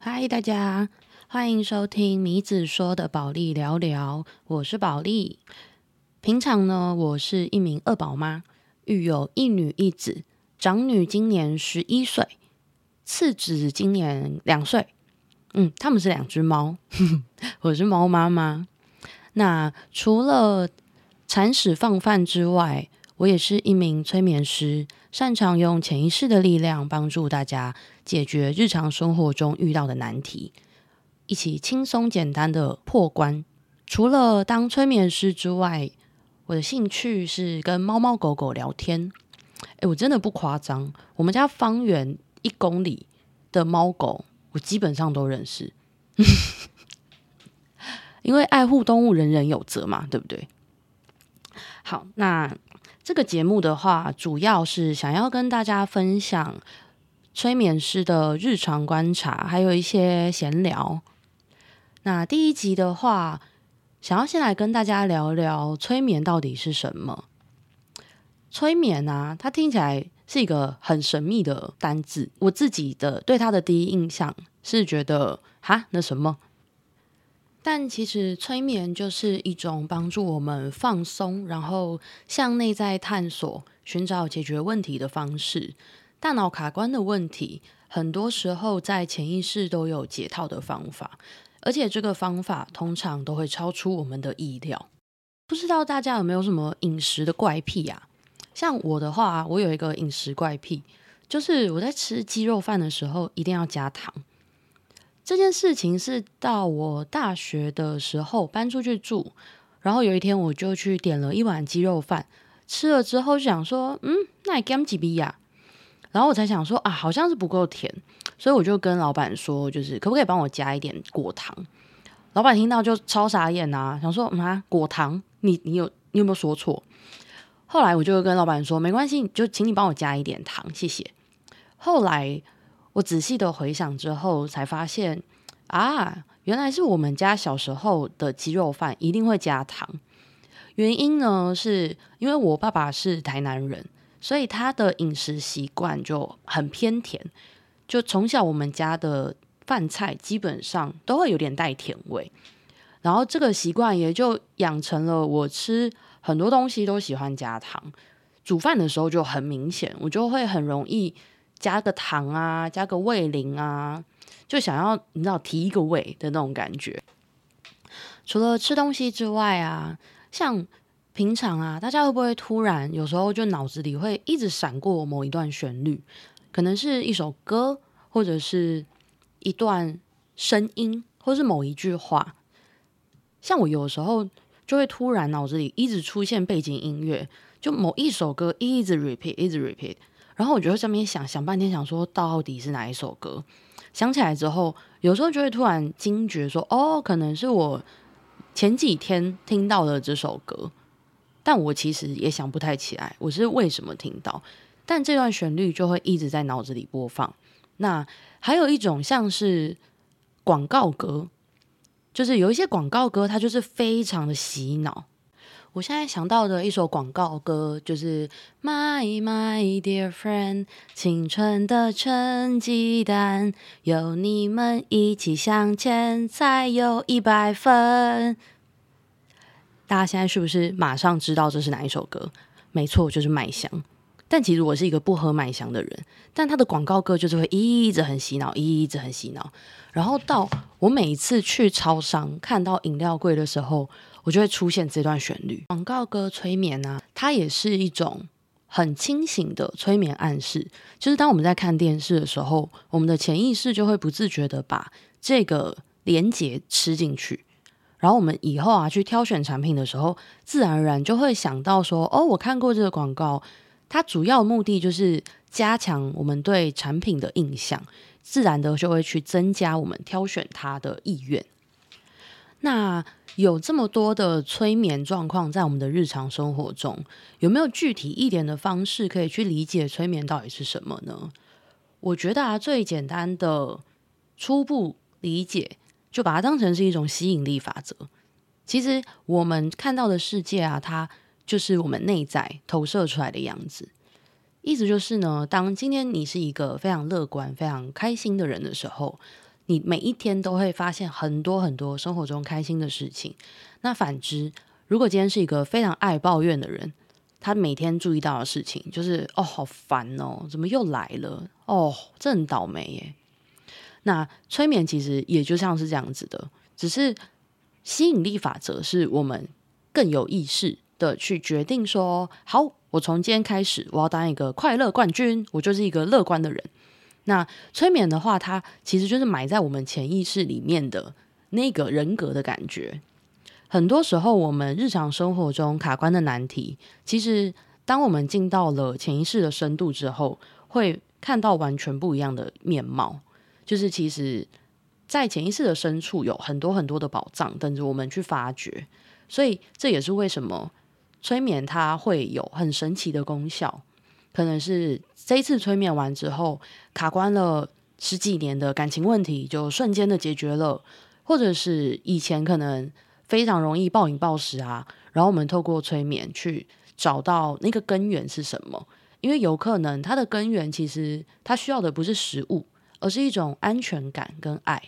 嗨，大家欢迎收听米子说的宝利聊聊，我是宝利。平常呢，我是一名二宝妈，育有一女一子，长女今年十一岁，次子今年两岁。嗯，他们是两只猫，我是猫妈妈。那除了铲屎放饭之外，我也是一名催眠师，擅长用潜意识的力量帮助大家解决日常生活中遇到的难题，一起轻松简单的破关。除了当催眠师之外，我的兴趣是跟猫猫狗狗聊天。诶，我真的不夸张，我们家方圆一公里的猫狗，我基本上都认识。因为爱护动物，人人有责嘛，对不对？好，那这个节目的话，主要是想要跟大家分享催眠师的日常观察，还有一些闲聊。那第一集的话，想要先来跟大家聊聊催眠到底是什么。催眠啊，它听起来是一个很神秘的单字。我自己的对它的第一印象是觉得，哈，那什么？但其实催眠就是一种帮助我们放松，然后向内在探索、寻找解决问题的方式。大脑卡关的问题，很多时候在潜意识都有解套的方法，而且这个方法通常都会超出我们的意料。不知道大家有没有什么饮食的怪癖啊？像我的话，我有一个饮食怪癖，就是我在吃鸡肉饭的时候一定要加糖。这件事情是到我大学的时候搬出去住，然后有一天我就去点了一碗鸡肉饭，吃了之后就想说，嗯，那也减几笔呀？然后我才想说啊，好像是不够甜，所以我就跟老板说，就是可不可以帮我加一点果糖？老板听到就超傻眼啊，想说啊，果糖，你你有你有没有说错？后来我就跟老板说，没关系，就请你帮我加一点糖，谢谢。后来。我仔细的回想之后，才发现啊，原来是我们家小时候的鸡肉饭一定会加糖。原因呢，是因为我爸爸是台南人，所以他的饮食习惯就很偏甜。就从小我们家的饭菜基本上都会有点带甜味，然后这个习惯也就养成了我吃很多东西都喜欢加糖。煮饭的时候就很明显，我就会很容易。加个糖啊，加个味醂啊，就想要你知道提一个味的那种感觉。除了吃东西之外啊，像平常啊，大家会不会突然有时候就脑子里会一直闪过某一段旋律？可能是一首歌，或者是一段声音，或是某一句话。像我有时候就会突然脑子里一直出现背景音乐，就某一首歌一直 repeat，一直 repeat。然后我就在上面想想半天，想说到底是哪一首歌？想起来之后，有时候就会突然惊觉说：“哦，可能是我前几天听到的这首歌。”但我其实也想不太起来，我是为什么听到。但这段旋律就会一直在脑子里播放。那还有一种像是广告歌，就是有一些广告歌，它就是非常的洗脑。我现在想到的一首广告歌就是《My My Dear Friend》，青春的成绩单，有你们一起向前，才有一百分。大家现在是不是马上知道这是哪一首歌？没错，就是麦香。但其实我是一个不喝麦香的人，但他的广告歌就是会一直很洗脑，一直很洗脑。然后到我每一次去超商看到饮料柜的时候，我就会出现这段旋律。广告歌催眠啊，它也是一种很清醒的催眠暗示。就是当我们在看电视的时候，我们的潜意识就会不自觉的把这个连结吃进去。然后我们以后啊去挑选产品的时候，自然而然就会想到说：“哦，我看过这个广告，它主要目的就是加强我们对产品的印象，自然的就会去增加我们挑选它的意愿。”那有这么多的催眠状况在我们的日常生活中，有没有具体一点的方式可以去理解催眠到底是什么呢？我觉得啊，最简单的初步理解，就把它当成是一种吸引力法则。其实我们看到的世界啊，它就是我们内在投射出来的样子。意思就是呢，当今天你是一个非常乐观、非常开心的人的时候，你每一天都会发现很多很多生活中开心的事情。那反之，如果今天是一个非常爱抱怨的人，他每天注意到的事情就是哦，好烦哦，怎么又来了？哦，这很倒霉耶。那催眠其实也就像是这样子的，只是吸引力法则是我们更有意识的去决定说，好，我从今天开始，我要当一个快乐冠军，我就是一个乐观的人。那催眠的话，它其实就是埋在我们潜意识里面的那个人格的感觉。很多时候，我们日常生活中卡关的难题，其实当我们进到了潜意识的深度之后，会看到完全不一样的面貌。就是其实，在潜意识的深处，有很多很多的宝藏等着我们去发掘。所以，这也是为什么催眠它会有很神奇的功效。可能是这一次催眠完之后，卡关了十几年的感情问题就瞬间的解决了，或者是以前可能。非常容易暴饮暴食啊，然后我们透过催眠去找到那个根源是什么？因为有可能它的根源其实它需要的不是食物，而是一种安全感跟爱。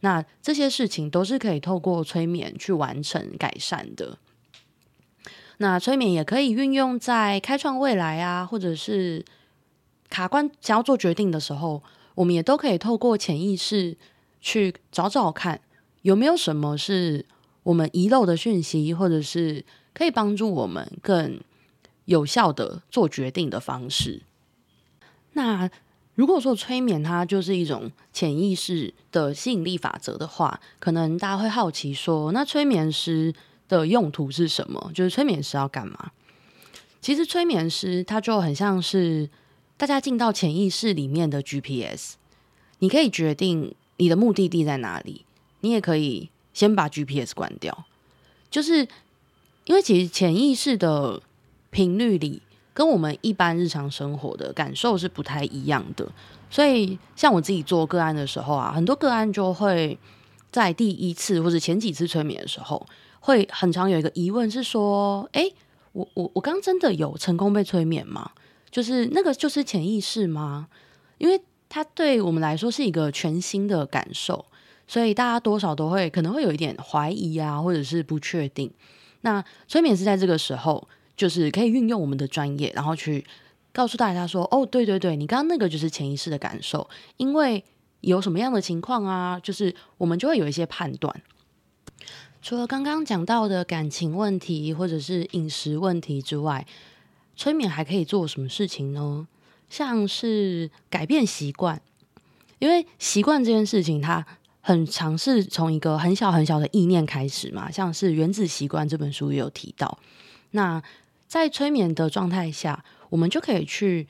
那这些事情都是可以透过催眠去完成改善的。那催眠也可以运用在开创未来啊，或者是卡关想要做决定的时候，我们也都可以透过潜意识去找找看有没有什么是。我们遗漏的讯息，或者是可以帮助我们更有效的做决定的方式。那如果说催眠它就是一种潜意识的吸引力法则的话，可能大家会好奇说，那催眠师的用途是什么？就是催眠师要干嘛？其实催眠师他就很像是大家进到潜意识里面的 GPS，你可以决定你的目的地在哪里，你也可以。先把 GPS 关掉，就是因为其实潜意识的频率里跟我们一般日常生活的感受是不太一样的，所以像我自己做个案的时候啊，很多个案就会在第一次或者前几次催眠的时候，会很常有一个疑问是说：诶，我我我刚真的有成功被催眠吗？就是那个就是潜意识吗？因为它对我们来说是一个全新的感受。所以大家多少都会可能会有一点怀疑啊，或者是不确定。那催眠是在这个时候，就是可以运用我们的专业，然后去告诉大家说：“哦，对对对，你刚刚那个就是潜意识的感受，因为有什么样的情况啊，就是我们就会有一些判断。”除了刚刚讲到的感情问题或者是饮食问题之外，催眠还可以做什么事情呢？像是改变习惯，因为习惯这件事情，它很尝试从一个很小很小的意念开始嘛，像是《原子习惯》这本书也有提到。那在催眠的状态下，我们就可以去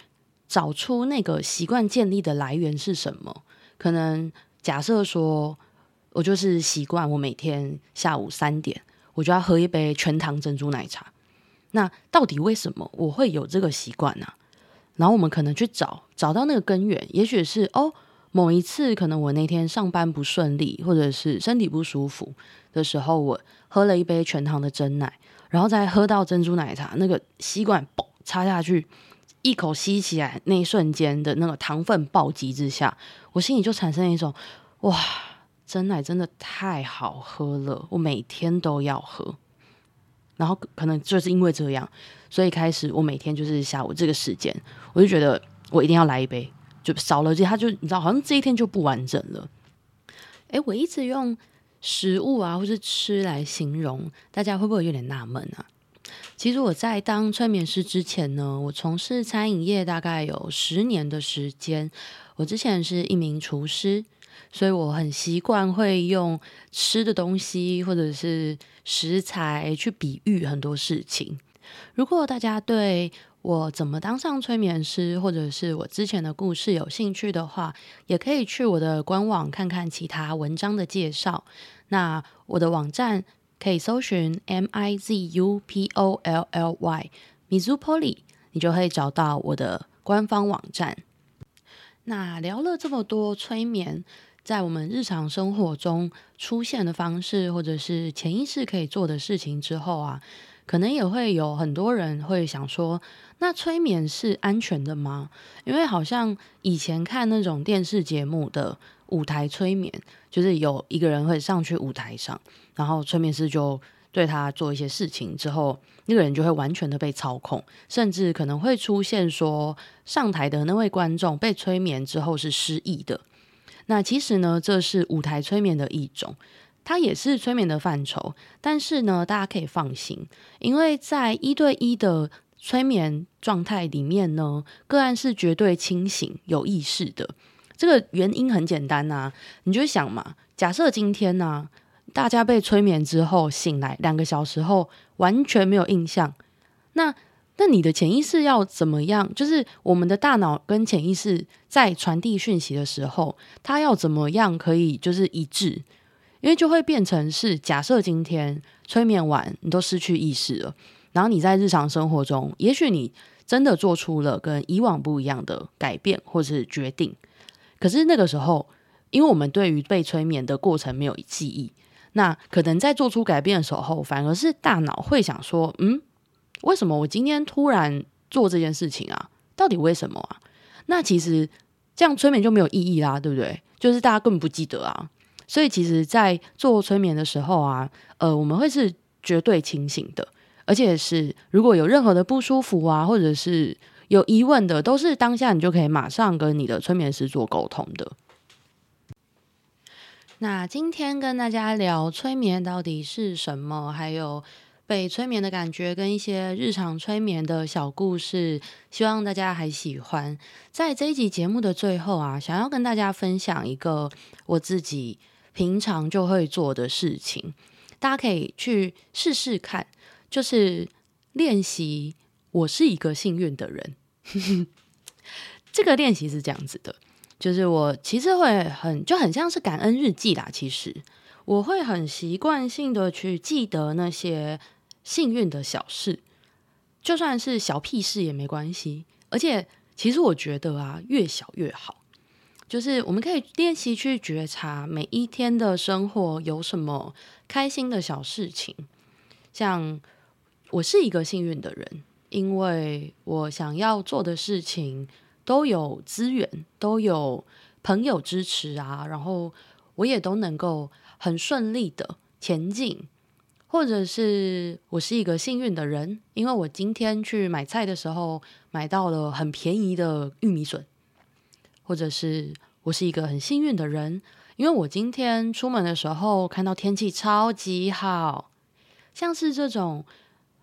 找出那个习惯建立的来源是什么。可能假设说，我就是习惯我每天下午三点我就要喝一杯全糖珍珠奶茶。那到底为什么我会有这个习惯呢？然后我们可能去找找到那个根源，也许是哦。某一次，可能我那天上班不顺利，或者是身体不舒服的时候，我喝了一杯全糖的珍奶，然后再喝到珍珠奶茶，那个吸管嘣插下去，一口吸起来，那一瞬间的那个糖分暴击之下，我心里就产生一种哇，真奶真的太好喝了，我每天都要喝。然后可能就是因为这样，所以开始我每天就是下午这个时间，我就觉得我一定要来一杯。就少了这，他就你知道，好像这一天就不完整了。诶，我一直用食物啊，或是吃来形容，大家会不会有点纳闷啊？其实我在当催眠师之前呢，我从事餐饮业大概有十年的时间。我之前是一名厨师，所以我很习惯会用吃的东西或者是食材去比喻很多事情。如果大家对我怎么当上催眠师，或者是我之前的故事有兴趣的话，也可以去我的官网看看其他文章的介绍。那我的网站可以搜寻 M I Z U P O L L Y Mizupoly，你就可以找到我的官方网站。那聊了这么多催眠在我们日常生活中出现的方式，或者是潜意识可以做的事情之后啊。可能也会有很多人会想说，那催眠是安全的吗？因为好像以前看那种电视节目的舞台催眠，就是有一个人会上去舞台上，然后催眠师就对他做一些事情之后，那个人就会完全的被操控，甚至可能会出现说上台的那位观众被催眠之后是失忆的。那其实呢，这是舞台催眠的一种，它也是催眠的范畴。但是呢，大家可以放心，因为在一对一的催眠状态里面呢，个案是绝对清醒、有意识的。这个原因很简单呐，你就想嘛，假设今天呢，大家被催眠之后醒来两个小时后完全没有印象，那。那你的潜意识要怎么样？就是我们的大脑跟潜意识在传递讯息的时候，它要怎么样可以就是一致？因为就会变成是假设今天催眠完你都失去意识了，然后你在日常生活中，也许你真的做出了跟以往不一样的改变或是决定，可是那个时候，因为我们对于被催眠的过程没有记忆，那可能在做出改变的时候，反而是大脑会想说，嗯。为什么我今天突然做这件事情啊？到底为什么啊？那其实这样催眠就没有意义啦，对不对？就是大家根本不记得啊。所以其实，在做催眠的时候啊，呃，我们会是绝对清醒的，而且是如果有任何的不舒服啊，或者是有疑问的，都是当下你就可以马上跟你的催眠师做沟通的。那今天跟大家聊催眠到底是什么，还有。被催眠的感觉跟一些日常催眠的小故事，希望大家还喜欢。在这一集节目的最后啊，想要跟大家分享一个我自己平常就会做的事情，大家可以去试试看，就是练习我是一个幸运的人。这个练习是这样子的，就是我其实会很就很像是感恩日记啦。其实我会很习惯性的去记得那些。幸运的小事，就算是小屁事也没关系。而且，其实我觉得啊，越小越好。就是我们可以练习去觉察每一天的生活有什么开心的小事情。像我是一个幸运的人，因为我想要做的事情都有资源，都有朋友支持啊，然后我也都能够很顺利的前进。或者是我是一个幸运的人，因为我今天去买菜的时候买到了很便宜的玉米笋；或者是我是一个很幸运的人，因为我今天出门的时候看到天气超级好。像是这种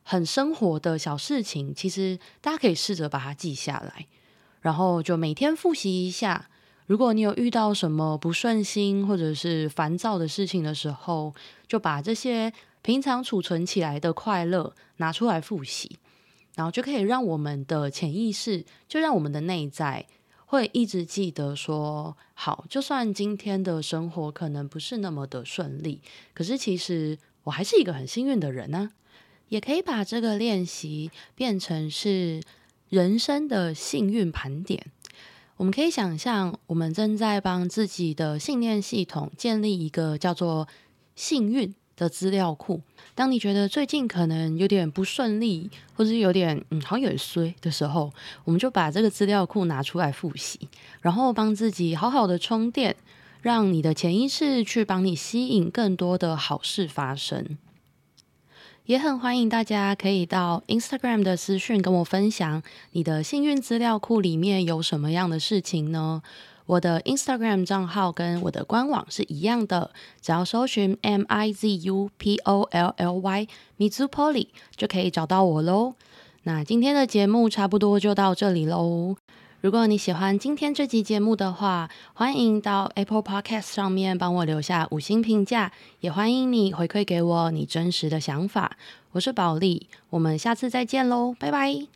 很生活的小事情，其实大家可以试着把它记下来，然后就每天复习一下。如果你有遇到什么不顺心或者是烦躁的事情的时候，就把这些。平常储存起来的快乐拿出来复习，然后就可以让我们的潜意识，就让我们的内在会一直记得说：好，就算今天的生活可能不是那么的顺利，可是其实我还是一个很幸运的人呢。也可以把这个练习变成是人生的幸运盘点。我们可以想象，我们正在帮自己的信念系统建立一个叫做幸运的资料库。当你觉得最近可能有点不顺利，或者是有点嗯，好像有点衰的时候，我们就把这个资料库拿出来复习，然后帮自己好好的充电，让你的潜意识去帮你吸引更多的好事发生。也很欢迎大家可以到 Instagram 的私讯跟我分享，你的幸运资料库里面有什么样的事情呢？我的 Instagram 账号跟我的官网是一样的，只要搜寻 M I Z U P O L L Y Mizu Polly 就可以找到我喽。那今天的节目差不多就到这里喽。如果你喜欢今天这集节目的话，欢迎到 Apple Podcast 上面帮我留下五星评价，也欢迎你回馈给我你真实的想法。我是宝莉，我们下次再见喽，拜拜。